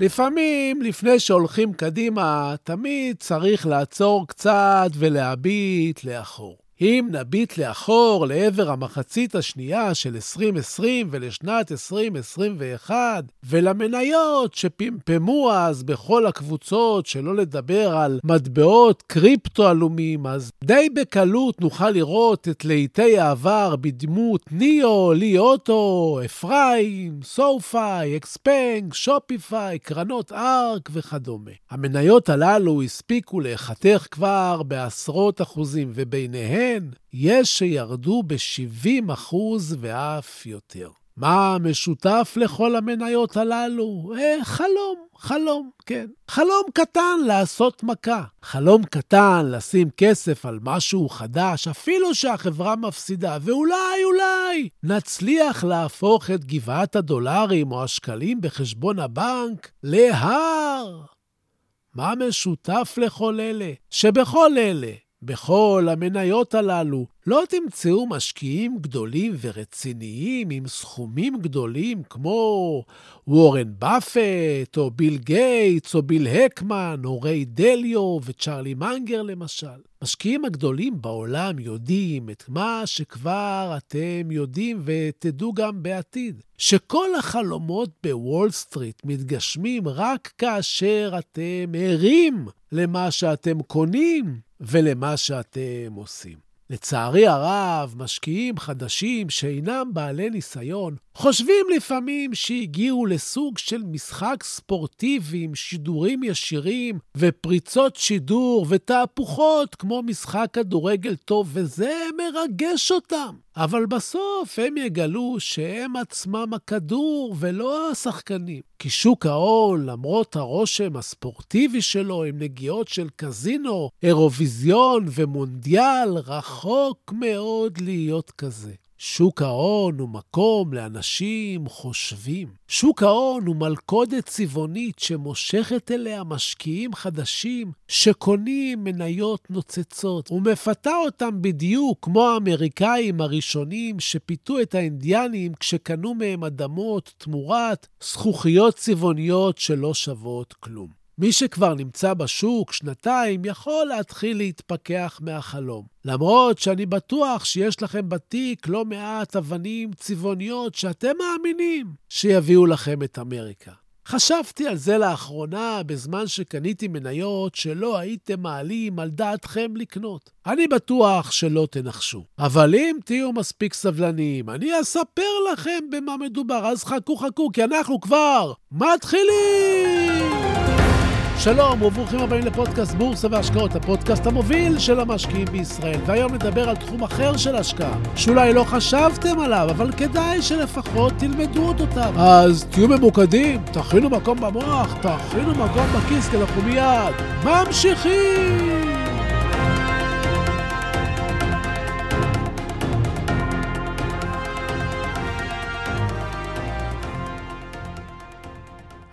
לפעמים, לפני שהולכים קדימה, תמיד צריך לעצור קצת ולהביט לאחור. אם נביט לאחור לעבר המחצית השנייה של 2020 ולשנת 2021, ולמניות שפמפמו אז בכל הקבוצות, שלא לדבר על מטבעות קריפטו עלומים, אז די בקלות נוכל לראות את להיטי העבר בדמות ניאו, לי אוטו, אפרים, סופאי, אקספנג, שופיפיי, קרנות ארק וכדומה. המניות הללו הספיקו להיחתך כבר בעשרות אחוזים, וביניהם כן, יש שירדו ב-70 אחוז ואף יותר. מה משותף לכל המניות הללו? אה, חלום, חלום, כן. חלום קטן לעשות מכה. חלום קטן לשים כסף על משהו חדש, אפילו שהחברה מפסידה, ואולי, אולי, נצליח להפוך את גבעת הדולרים או השקלים בחשבון הבנק להר. מה משותף לכל אלה? שבכל אלה בכל המניות הללו לא תמצאו משקיעים גדולים ורציניים עם סכומים גדולים כמו וורן באפט, או ביל גייטס, או ביל אקמן, או ריי דליו וצ'רלי מנגר למשל. משקיעים הגדולים בעולם יודעים את מה שכבר אתם יודעים ותדעו גם בעתיד, שכל החלומות בוול סטריט מתגשמים רק כאשר אתם ערים למה שאתם קונים ולמה שאתם עושים. לצערי הרב, משקיעים חדשים שאינם בעלי ניסיון חושבים לפעמים שהגיעו לסוג של משחק ספורטיבי עם שידורים ישירים ופריצות שידור ותהפוכות כמו משחק כדורגל טוב, וזה מרגש אותם. אבל בסוף הם יגלו שהם עצמם הכדור ולא השחקנים. כי שוק ההון, למרות הרושם הספורטיבי שלו עם נגיעות של קזינו, אירוויזיון ומונדיאל, רחוק מאוד להיות כזה. שוק ההון הוא מקום לאנשים חושבים. שוק ההון הוא מלכודת צבעונית שמושכת אליה משקיעים חדשים שקונים מניות נוצצות ומפתה אותם בדיוק כמו האמריקאים הראשונים שפיתו את האינדיאנים כשקנו מהם אדמות תמורת זכוכיות צבעוניות שלא שוות כלום. מי שכבר נמצא בשוק שנתיים יכול להתחיל להתפכח מהחלום. למרות שאני בטוח שיש לכם בתיק לא מעט אבנים צבעוניות שאתם מאמינים שיביאו לכם את אמריקה. חשבתי על זה לאחרונה בזמן שקניתי מניות שלא הייתם מעלים על דעתכם לקנות. אני בטוח שלא תנחשו. אבל אם תהיו מספיק סבלניים, אני אספר לכם במה מדובר. אז חכו חכו, כי אנחנו כבר מתחילים! שלום וברוכים הבאים לפודקאסט בורסה והשקעות, הפודקאסט המוביל של המשקיעים בישראל. והיום נדבר על תחום אחר של השקעה, שאולי לא חשבתם עליו, אבל כדאי שלפחות תלמדו אותותיו. אז תהיו ממוקדים, תכינו מקום במוח, תכינו מקום בכיס, כי אנחנו מיד ממשיכים!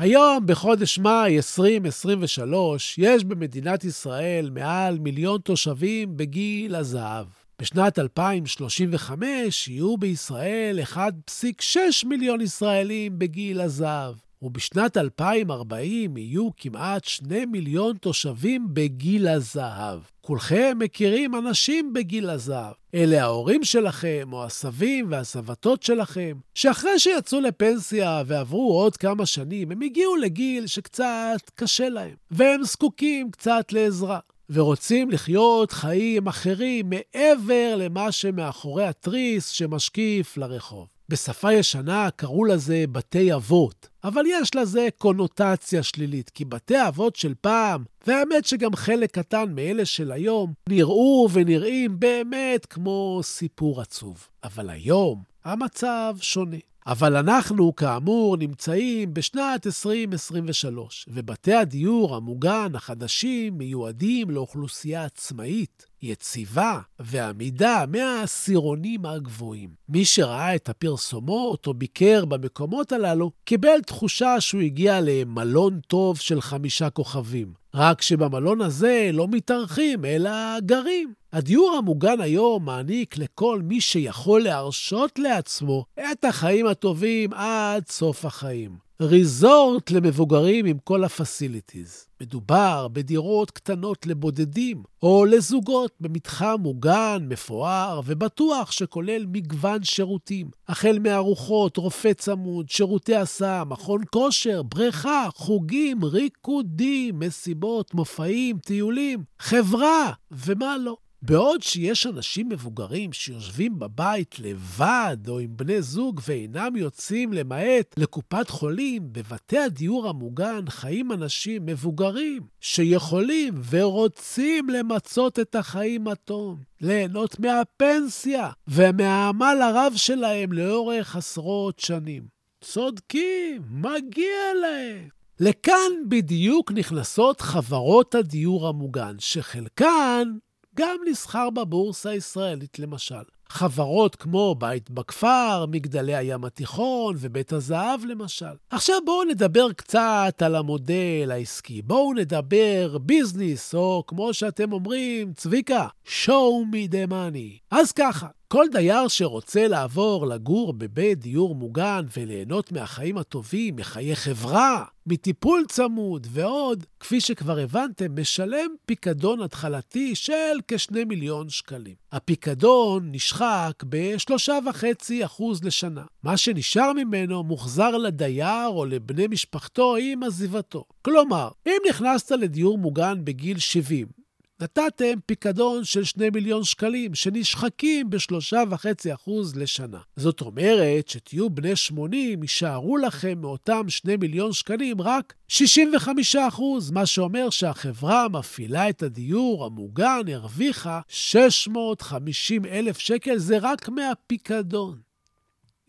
היום, בחודש מאי 2023, יש במדינת ישראל מעל מיליון תושבים בגיל הזהב. בשנת 2035 יהיו בישראל 1.6 מיליון ישראלים בגיל הזהב. ובשנת 2040 יהיו כמעט 2 מיליון תושבים בגיל הזהב. כולכם מכירים אנשים בגיל הזהב. אלה ההורים שלכם, או הסבים והסבתות שלכם, שאחרי שיצאו לפנסיה ועברו עוד כמה שנים, הם הגיעו לגיל שקצת קשה להם, והם זקוקים קצת לעזרה. ורוצים לחיות חיים אחרים מעבר למה שמאחורי התריס שמשקיף לרחוב. בשפה ישנה קראו לזה בתי אבות, אבל יש לזה קונוטציה שלילית, כי בתי אבות של פעם, והאמת שגם חלק קטן מאלה של היום, נראו ונראים באמת כמו סיפור עצוב. אבל היום המצב שונה. אבל אנחנו, כאמור, נמצאים בשנת 2023, ובתי הדיור המוגן החדשים מיועדים לאוכלוסייה עצמאית, יציבה ועמידה מהעשירונים הגבוהים. מי שראה את הפרסומות או ביקר במקומות הללו, קיבל תחושה שהוא הגיע למלון טוב של חמישה כוכבים. רק שבמלון הזה לא מתארחים, אלא גרים. הדיור המוגן היום מעניק לכל מי שיכול להרשות לעצמו את החיים הטובים עד סוף החיים. ריזורט למבוגרים עם כל הפסיליטיז. מדובר בדירות קטנות לבודדים, או לזוגות במתחם מוגן, מפואר ובטוח שכולל מגוון שירותים, החל מארוחות, רופא צמוד, שירותי הסעה, מכון כושר, בריכה, חוגים, ריקודים, מסיבות, מופעים, טיולים, חברה, ומה לא. בעוד שיש אנשים מבוגרים שיושבים בבית לבד או עם בני זוג ואינם יוצאים למעט לקופת חולים, בבתי הדיור המוגן חיים אנשים מבוגרים שיכולים ורוצים למצות את החיים התום, ליהנות מהפנסיה ומהעמל הרב שלהם לאורך עשרות שנים. צודקים, מגיע להם. לכאן בדיוק נכנסות חברות הדיור המוגן, שחלקן גם נסחר בבורסה הישראלית למשל. חברות כמו בית בכפר, מגדלי הים התיכון ובית הזהב למשל. עכשיו בואו נדבר קצת על המודל העסקי. בואו נדבר ביזנס, או כמו שאתם אומרים, צביקה, show me the money. אז ככה, כל דייר שרוצה לעבור לגור בבית דיור מוגן וליהנות מהחיים הטובים, מחיי חברה, מטיפול צמוד ועוד, כפי שכבר הבנתם, משלם פיקדון התחלתי של כ-2 מיליון שקלים. הפיקדון נשחק ב-3.5% לשנה. מה שנשאר ממנו מוחזר לדייר או לבני משפחתו עם עזיבתו. כלומר, אם נכנסת לדיור מוגן בגיל 70 נתתם פיקדון של 2 מיליון שקלים, שנשחקים ב-3.5% לשנה. זאת אומרת שתהיו בני 80, יישארו לכם מאותם 2 מיליון שקלים רק 65%, מה שאומר שהחברה המפעילה את הדיור המוגן הרוויחה 650 אלף שקל, זה רק מהפיקדון.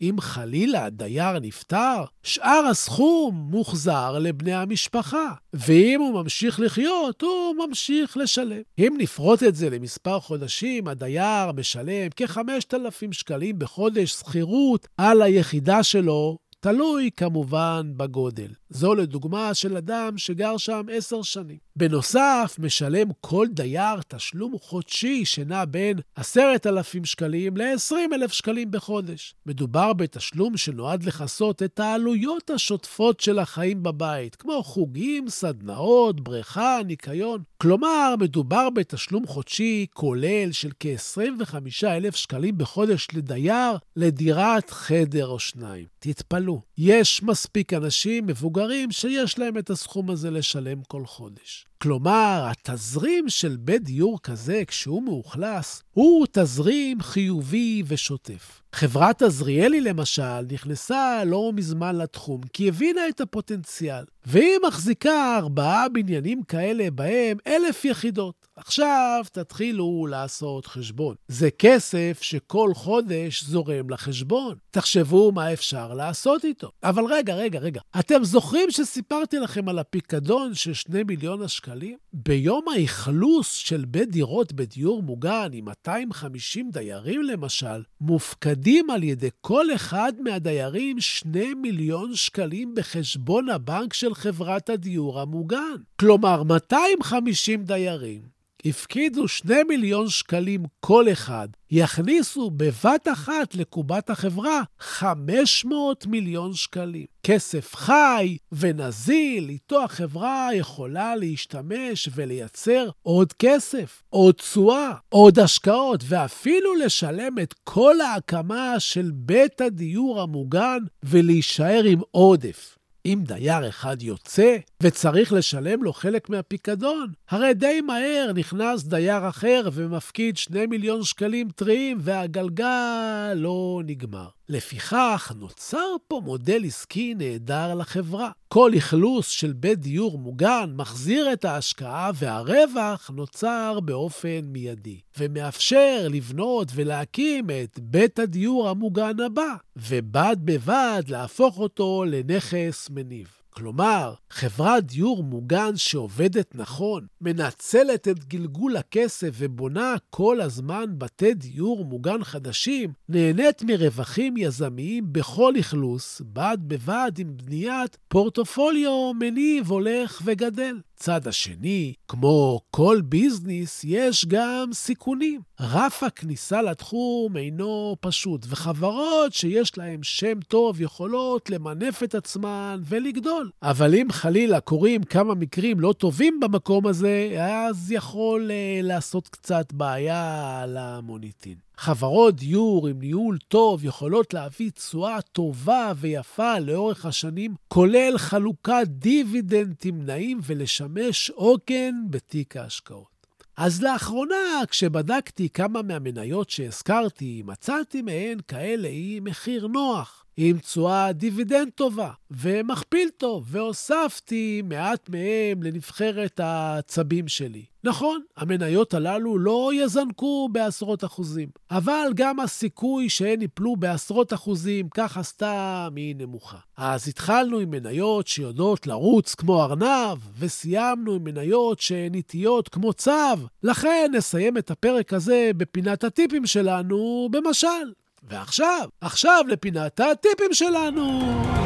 אם חלילה הדייר נפטר, שאר הסכום מוחזר לבני המשפחה, ואם הוא ממשיך לחיות, הוא ממשיך לשלם. אם נפרוט את זה למספר חודשים, הדייר משלם כ-5,000 שקלים בחודש שכירות על היחידה שלו תלוי כמובן בגודל. זו לדוגמה של אדם שגר שם עשר שנים. בנוסף, משלם כל דייר תשלום חודשי שנע בין עשרת אלפים שקלים ל-20 אלף שקלים בחודש. מדובר בתשלום שנועד לכסות את העלויות השוטפות של החיים בבית, כמו חוגים, סדנאות, בריכה, ניקיון. כלומר, מדובר בתשלום חודשי כולל של כ-25 אלף שקלים בחודש לדייר לדירת חדר או שניים. תתפלאו, יש מספיק אנשים מבוגרים שיש להם את הסכום הזה לשלם כל חודש. כלומר, התזרים של בית דיור כזה, כשהוא מאוכלס, הוא תזרים חיובי ושוטף. חברת עזריאלי, למשל, נכנסה לא מזמן לתחום, כי הבינה את הפוטנציאל, והיא מחזיקה ארבעה בניינים כאלה בהם אלף יחידות. עכשיו תתחילו לעשות חשבון. זה כסף שכל חודש זורם לחשבון. תחשבו מה אפשר לעשות איתו. אבל רגע, רגע, רגע. אתם זוכרים שסיפרתי לכם על הפיקדון של 2 מיליון השקלים? ביום האכלוס של בית דירות בדיור מוגן עם 250 דיירים למשל, מופקדים על ידי כל אחד מהדיירים 2 מיליון שקלים בחשבון הבנק של חברת הדיור המוגן. כלומר, 250 דיירים הפקידו 2 מיליון שקלים כל אחד, יכניסו בבת אחת לקובת החברה 500 מיליון שקלים. כסף חי ונזיל, איתו החברה יכולה להשתמש ולייצר עוד כסף, עוד תשואה, עוד השקעות, ואפילו לשלם את כל ההקמה של בית הדיור המוגן ולהישאר עם עודף. אם דייר אחד יוצא וצריך לשלם לו חלק מהפיקדון, הרי די מהר נכנס דייר אחר ומפקיד 2 מיליון שקלים טריים והגלגל לא נגמר. לפיכך, נוצר פה מודל עסקי נהדר לחברה. כל אכלוס של בית דיור מוגן מחזיר את ההשקעה והרווח נוצר באופן מיידי, ומאפשר לבנות ולהקים את בית הדיור המוגן הבא, ובד בבד להפוך אותו לנכס מניב. כלומר, חברת דיור מוגן שעובדת נכון, מנצלת את גלגול הכסף ובונה כל הזמן בתי דיור מוגן חדשים, נהנית מרווחים יזמיים בכל אכלוס, בד בבד עם בניית פורטופוליו מניב הולך וגדל. בצד השני, כמו כל ביזנס, יש גם סיכונים. רף הכניסה לתחום אינו פשוט, וחברות שיש להן שם טוב יכולות למנף את עצמן ולגדול. אבל אם חלילה קורים כמה מקרים לא טובים במקום הזה, אז יכול uh, לעשות קצת בעיה למוניטין. חברות דיור עם ניהול טוב יכולות להביא תשואה טובה ויפה לאורך השנים, כולל חלוקת דיבידנדים נעים ולשמש עוגן בתיק ההשקעות. אז לאחרונה, כשבדקתי כמה מהמניות שהזכרתי, מצאתי מהן כאלה עם מחיר נוח. עם תשואה דיבידנד טובה ומכפיל טוב, והוספתי מעט מהם לנבחרת העצבים שלי. נכון, המניות הללו לא יזנקו בעשרות אחוזים, אבל גם הסיכוי שהן יפלו בעשרות אחוזים, ככה סתם, היא נמוכה. אז התחלנו עם מניות שיודעות לרוץ כמו ארנב, וסיימנו עם מניות שהן איטיות כמו צב. לכן נסיים את הפרק הזה בפינת הטיפים שלנו במשל. ועכשיו, עכשיו לפינת הטיפים שלנו.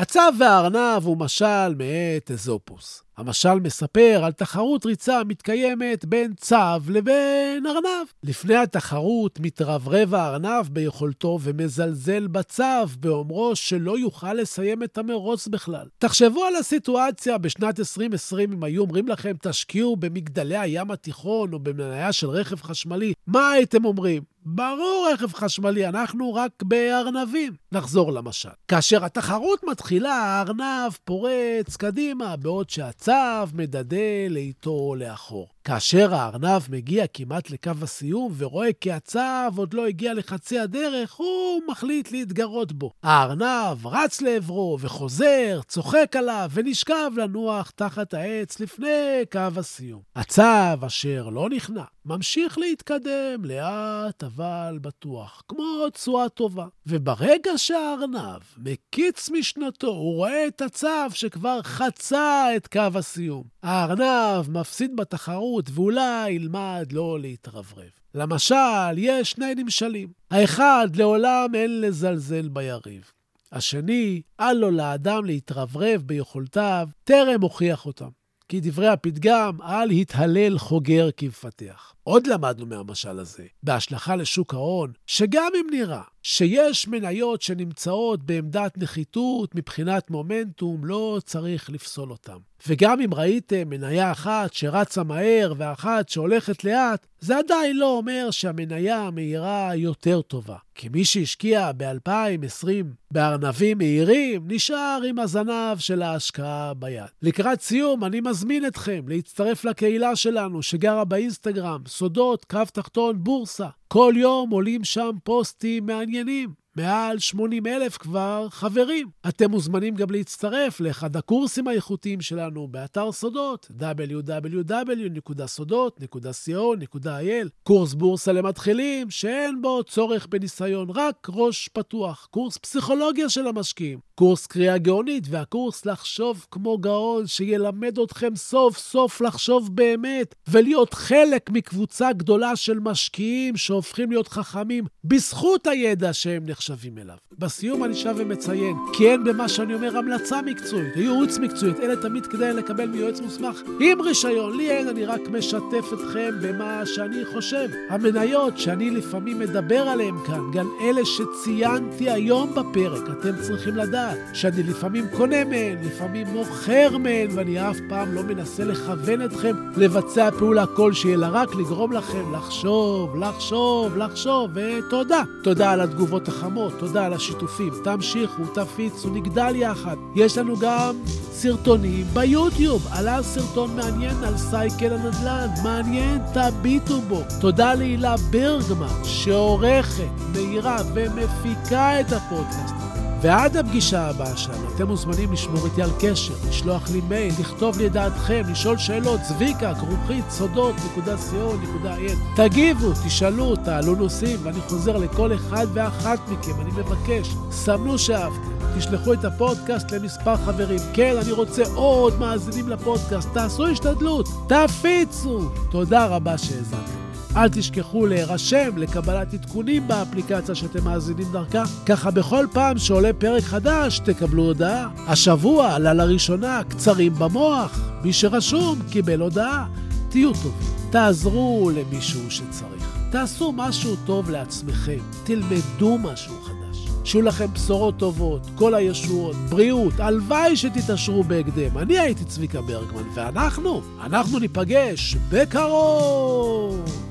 הצב והארנב הוא משל מאת אזופוס. המשל מספר על תחרות ריצה המתקיימת בין צב לבין ארנב. לפני התחרות מתרברב הארנב ביכולתו ומזלזל בצב באומרו שלא יוכל לסיים את המרוץ בכלל. תחשבו על הסיטואציה בשנת 2020 אם היו אומרים לכם תשקיעו במגדלי הים התיכון או במניה של רכב חשמלי, מה הייתם אומרים? ברור רכב חשמלי, אנחנו רק בארנבים. נחזור למשל. כאשר התחרות מתחילה, הארנב פורץ קדימה, בעוד שהצב מדדה לאיתו לאחור. כאשר הארנב מגיע כמעט לקו הסיום ורואה כי הצב עוד לא הגיע לחצי הדרך, הוא מחליט להתגרות בו. הארנב רץ לעברו וחוזר, צוחק עליו ונשכב לנוח תחת העץ לפני קו הסיום. הצב, אשר לא נכנע, ממשיך להתקדם לאט אבל בטוח, כמו תשואה טובה. וברגע שהארנב מקיץ משנתו, הוא רואה את הצב שכבר חצה את קו הסיום. הארנב מפסיד בתחרות ואולי ילמד לא להתרברב. למשל, יש שני נמשלים. האחד, לעולם אין לזלזל ביריב. השני, אל לו לאדם להתרברב ביכולתיו, טרם הוכיח אותם. כי דברי הפתגם, אל התהלל חוגר כמפתח. עוד למדנו מהמשל הזה, בהשלכה לשוק ההון, שגם אם נראה שיש מניות שנמצאות בעמדת נחיתות מבחינת מומנטום, לא צריך לפסול אותן. וגם אם ראיתם מניה אחת שרצה מהר ואחת שהולכת לאט, זה עדיין לא אומר שהמניה המהירה יותר טובה. כי מי שהשקיע ב-2020 בארנבים מהירים, נשאר עם הזנב של ההשקעה ביד. לקראת סיום, אני מזמין אתכם להצטרף לקהילה שלנו שגרה באינסטגרם, סודות, קו תחתון, בורסה. כל יום עולים שם פוסטים מעניינים. geleyim. מעל 80 אלף כבר חברים. אתם מוזמנים גם להצטרף לאחד הקורסים האיכותיים שלנו באתר סודות, www.sodot.co.il, קורס בורסה למתחילים שאין בו צורך בניסיון, רק ראש פתוח, קורס פסיכולוגיה של המשקיעים, קורס קריאה גאונית והקורס לחשוב כמו גאון שילמד אתכם סוף סוף לחשוב באמת ולהיות חלק מקבוצה גדולה של משקיעים שהופכים להיות חכמים בזכות הידע שהם נחשבים. נחשבים אליו. בסיום אני שב ומציין, כי אין במה שאני אומר המלצה מקצועית, ייעוץ מקצועית, אלה תמיד כדאי לקבל מיועץ מוסמך עם רישיון. לי אין, אני רק משתף אתכם במה שאני חושב. המניות שאני לפעמים מדבר עליהן כאן, גם אלה שציינתי היום בפרק, אתם צריכים לדעת שאני לפעמים קונה מהן, לפעמים מוכר מהן, ואני אף פעם לא מנסה לכוון אתכם לבצע פעולה כלשהי, אלא רק לגרום לכם לחשוב, לחשוב, לחשוב, ותודה. תודה על התגובות החמות, תודה על השיתופים. תמשיכו, תפיצו, נגדל יחד. יש לנו גם סרטונים ביוטיוב. עלה סרטון מעניין על סייקל הנדל"ן. מעניין, תביטו בו. תודה להילה ברגמן, שעורכת, מאירה ומפיקה את הפודקאסט. ועד הפגישה הבאה שלנו, אתם מוזמנים לשמור איתי על קשר, לשלוח לי מייל, לכתוב לי את דעתכם, לשאול שאלות, צביקה, כרוכית, סודות.co.il. תגיבו, תשאלו, תעלו נושאים, ואני חוזר לכל אחד ואחת מכם, אני מבקש, סמנו שאהבתם. תשלחו את הפודקאסט למספר חברים. כן, אני רוצה עוד מאזינים לפודקאסט. תעשו השתדלות, תפיצו. תודה רבה שהאזנתם. אל תשכחו להירשם לקבלת עדכונים באפליקציה שאתם מאזינים דרכה, ככה בכל פעם שעולה פרק חדש תקבלו הודעה. השבוע עלה לראשונה קצרים במוח, מי שרשום קיבל הודעה. תהיו טובים, תעזרו למישהו שצריך, תעשו משהו טוב לעצמכם, תלמדו משהו חדש. שיהיו לכם בשורות טובות, כל הישועות, בריאות, הלוואי שתתעשרו בהקדם. אני הייתי צביקה ברגמן, ואנחנו, אנחנו ניפגש בקרוב!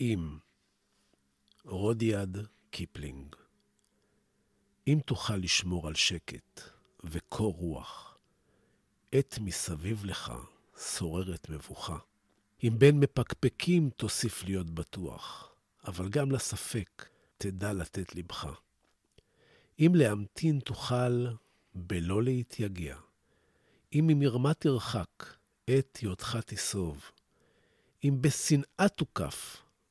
אם רודיארד קיפלינג, אם תוכל לשמור על שקט וקור רוח, עת מסביב לך שוררת מבוכה. אם בין מפקפקים תוסיף להיות בטוח, אבל גם לספק תדע לתת לבך. אם להמתין תוכל בלא להתייגע, אם ממרמה תרחק, עת היותך תסוב, אם בשנאה תוקף,